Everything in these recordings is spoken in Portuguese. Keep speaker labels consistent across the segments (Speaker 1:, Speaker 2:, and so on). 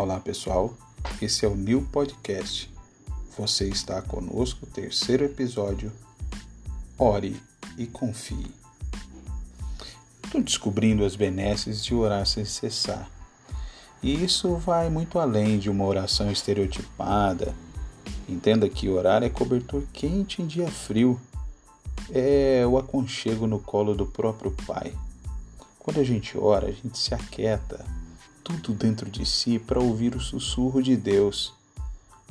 Speaker 1: Olá pessoal, esse é o New Podcast. Você está conosco, terceiro episódio. Ore e confie. Estou descobrindo as benesses de orar sem cessar. E isso vai muito além de uma oração estereotipada. Entenda que orar é cobertor quente em dia frio. É o aconchego no colo do próprio Pai. Quando a gente ora, a gente se aquieta, tudo dentro de si para ouvir o sussurro de Deus.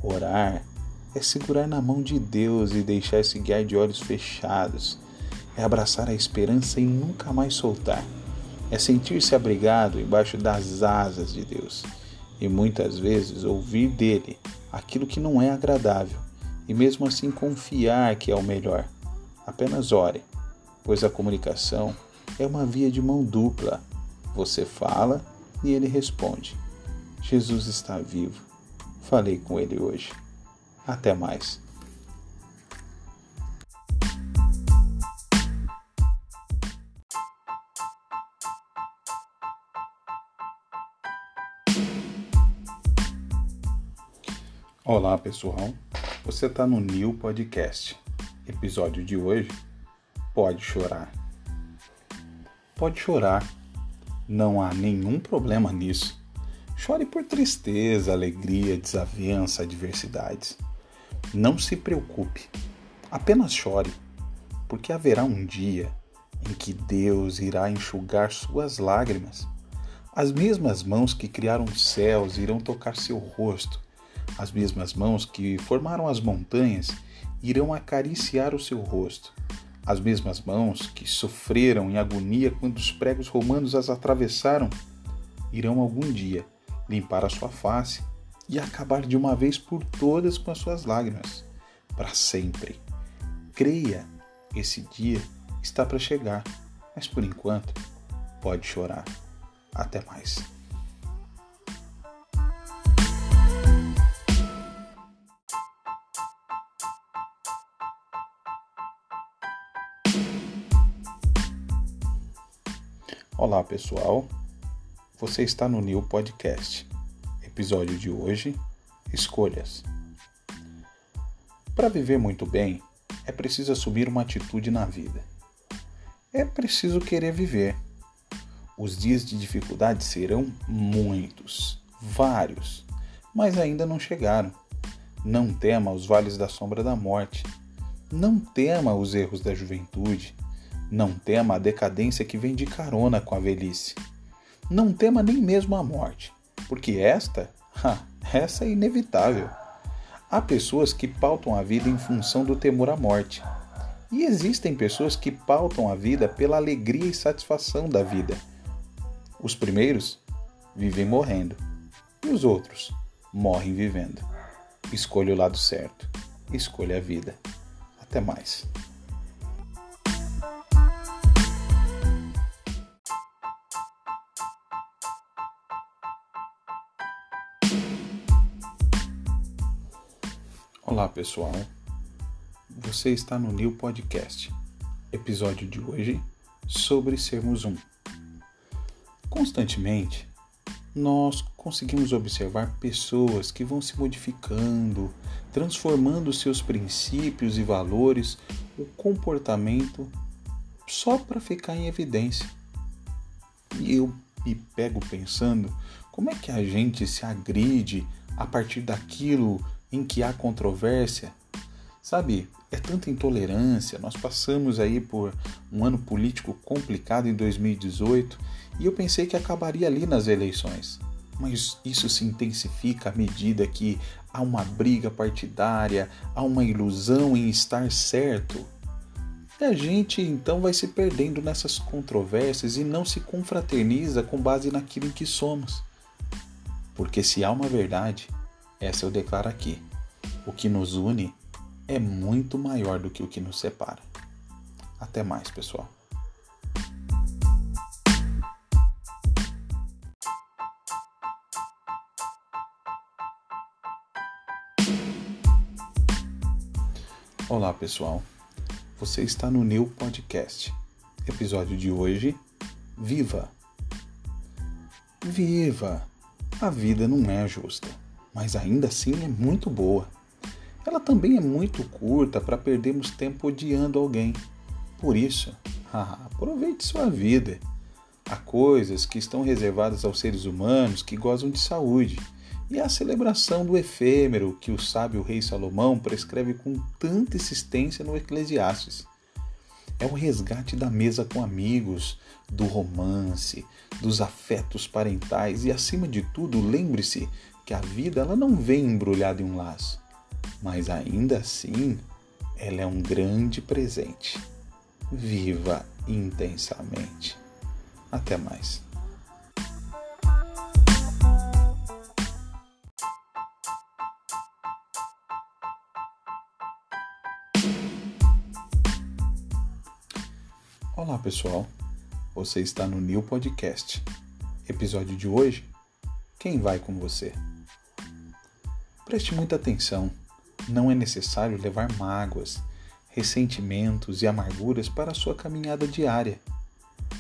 Speaker 1: Orar é segurar na mão de Deus e deixar-se guiar de olhos fechados. É abraçar a esperança e nunca mais soltar. É sentir-se abrigado embaixo das asas de Deus. E muitas vezes ouvir dele aquilo que não é agradável e mesmo assim confiar que é o melhor. Apenas ore, pois a comunicação é uma via de mão dupla. Você fala e ele responde: Jesus está vivo. Falei com ele hoje. Até mais. Olá pessoal, você está no New Podcast. Episódio de hoje: Pode chorar. Pode chorar não há nenhum problema nisso. Chore por tristeza, alegria, desavença, adversidades. Não se preocupe, apenas chore, porque haverá um dia em que Deus irá enxugar suas lágrimas. As mesmas mãos que criaram os céus irão tocar seu rosto. As mesmas mãos que formaram as montanhas irão acariciar o seu rosto. As mesmas mãos que sofreram em agonia quando os pregos romanos as atravessaram irão algum dia limpar a sua face e acabar de uma vez por todas com as suas lágrimas, para sempre. Creia, esse dia está para chegar, mas por enquanto pode chorar. Até mais. Olá pessoal, você está no New Podcast. Episódio de hoje: Escolhas. Para viver muito bem, é preciso assumir uma atitude na vida. É preciso querer viver. Os dias de dificuldade serão muitos, vários, mas ainda não chegaram. Não tema os vales da sombra da morte. Não tema os erros da juventude não tema a decadência que vem de carona com a velhice. Não tema nem mesmo a morte, porque esta, essa é inevitável. Há pessoas que pautam a vida em função do temor à morte. E existem pessoas que pautam a vida pela alegria e satisfação da vida. Os primeiros vivem morrendo e os outros morrem vivendo. Escolha o lado certo. Escolha a vida. Até mais. Olá pessoal, você está no New Podcast, episódio de hoje sobre sermos um. Constantemente, nós conseguimos observar pessoas que vão se modificando, transformando seus princípios e valores, o comportamento, só para ficar em evidência. E eu me pego pensando como é que a gente se agride a partir daquilo em que há controvérsia. Sabe, é tanta intolerância. Nós passamos aí por um ano político complicado em 2018 e eu pensei que acabaria ali nas eleições. Mas isso se intensifica à medida que há uma briga partidária, há uma ilusão em estar certo. E a gente então vai se perdendo nessas controvérsias e não se confraterniza com base naquilo em que somos. Porque se há uma verdade, essa eu declaro aqui. O que nos une é muito maior do que o que nos separa. Até mais, pessoal. Olá, pessoal. Você está no New Podcast. Episódio de hoje: Viva! Viva! A vida não é justa, mas ainda assim é muito boa. Ela também é muito curta para perdermos tempo odiando alguém. Por isso, aproveite sua vida. Há coisas que estão reservadas aos seres humanos que gozam de saúde, e a celebração do efêmero que o sábio rei Salomão prescreve com tanta insistência no Eclesiastes. É o resgate da mesa com amigos, do romance, dos afetos parentais e, acima de tudo, lembre-se que a vida ela não vem embrulhada em um laço, mas ainda assim ela é um grande presente. Viva intensamente. Até mais. Olá pessoal, você está no New Podcast. Episódio de hoje: Quem vai com você? Preste muita atenção, não é necessário levar mágoas, ressentimentos e amarguras para a sua caminhada diária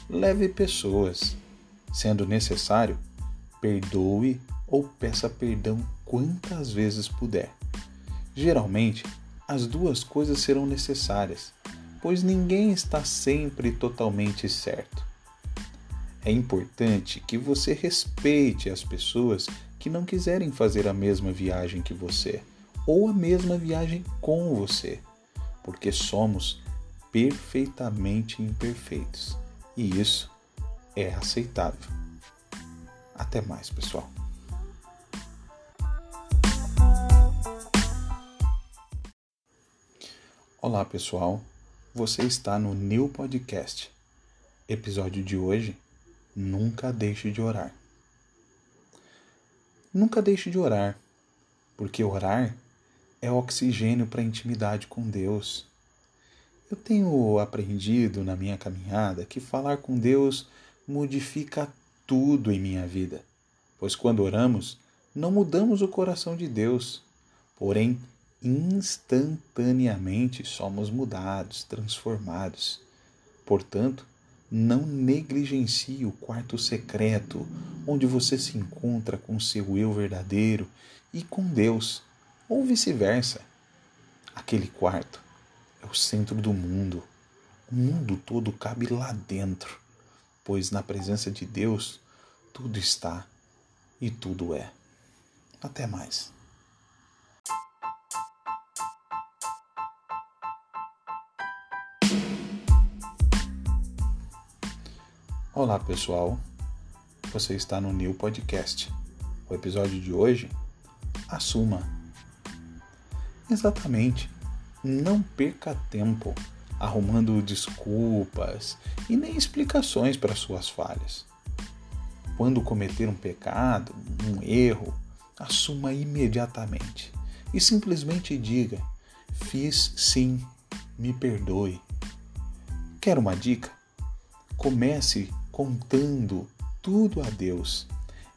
Speaker 1: leve pessoas. Sendo necessário, perdoe ou peça perdão quantas vezes puder. Geralmente, as duas coisas serão necessárias, pois ninguém está sempre totalmente certo. É importante que você respeite as pessoas que não quiserem fazer a mesma viagem que você ou a mesma viagem com você, porque somos perfeitamente imperfeitos e isso é aceitável. Até mais, pessoal. Olá, pessoal. Você está no New Podcast. Episódio de hoje: Nunca deixe de orar. Nunca deixe de orar, porque orar é oxigênio para a intimidade com Deus eu tenho aprendido na minha caminhada que falar com Deus modifica tudo em minha vida, pois quando oramos, não mudamos o coração de Deus, porém instantaneamente somos mudados, transformados. Portanto, não negligencie o quarto secreto, onde você se encontra com seu eu verdadeiro e com Deus, ou vice-versa. Aquele quarto é o centro do mundo. O mundo todo cabe lá dentro, pois na presença de Deus tudo está e tudo é. Até mais. Olá pessoal, você está no New Podcast. O episódio de hoje, assuma. Exatamente não perca tempo arrumando desculpas e nem explicações para suas falhas. Quando cometer um pecado, um erro, assuma imediatamente e simplesmente diga: Fiz sim, me perdoe. Quer uma dica? Comece contando tudo a Deus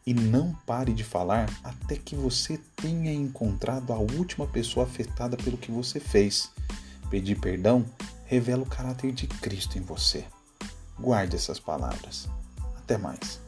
Speaker 1: e não pare de falar até que você tenha encontrado a última pessoa afetada pelo que você fez. Pedir perdão revela o caráter de Cristo em você. Guarde essas palavras. Até mais.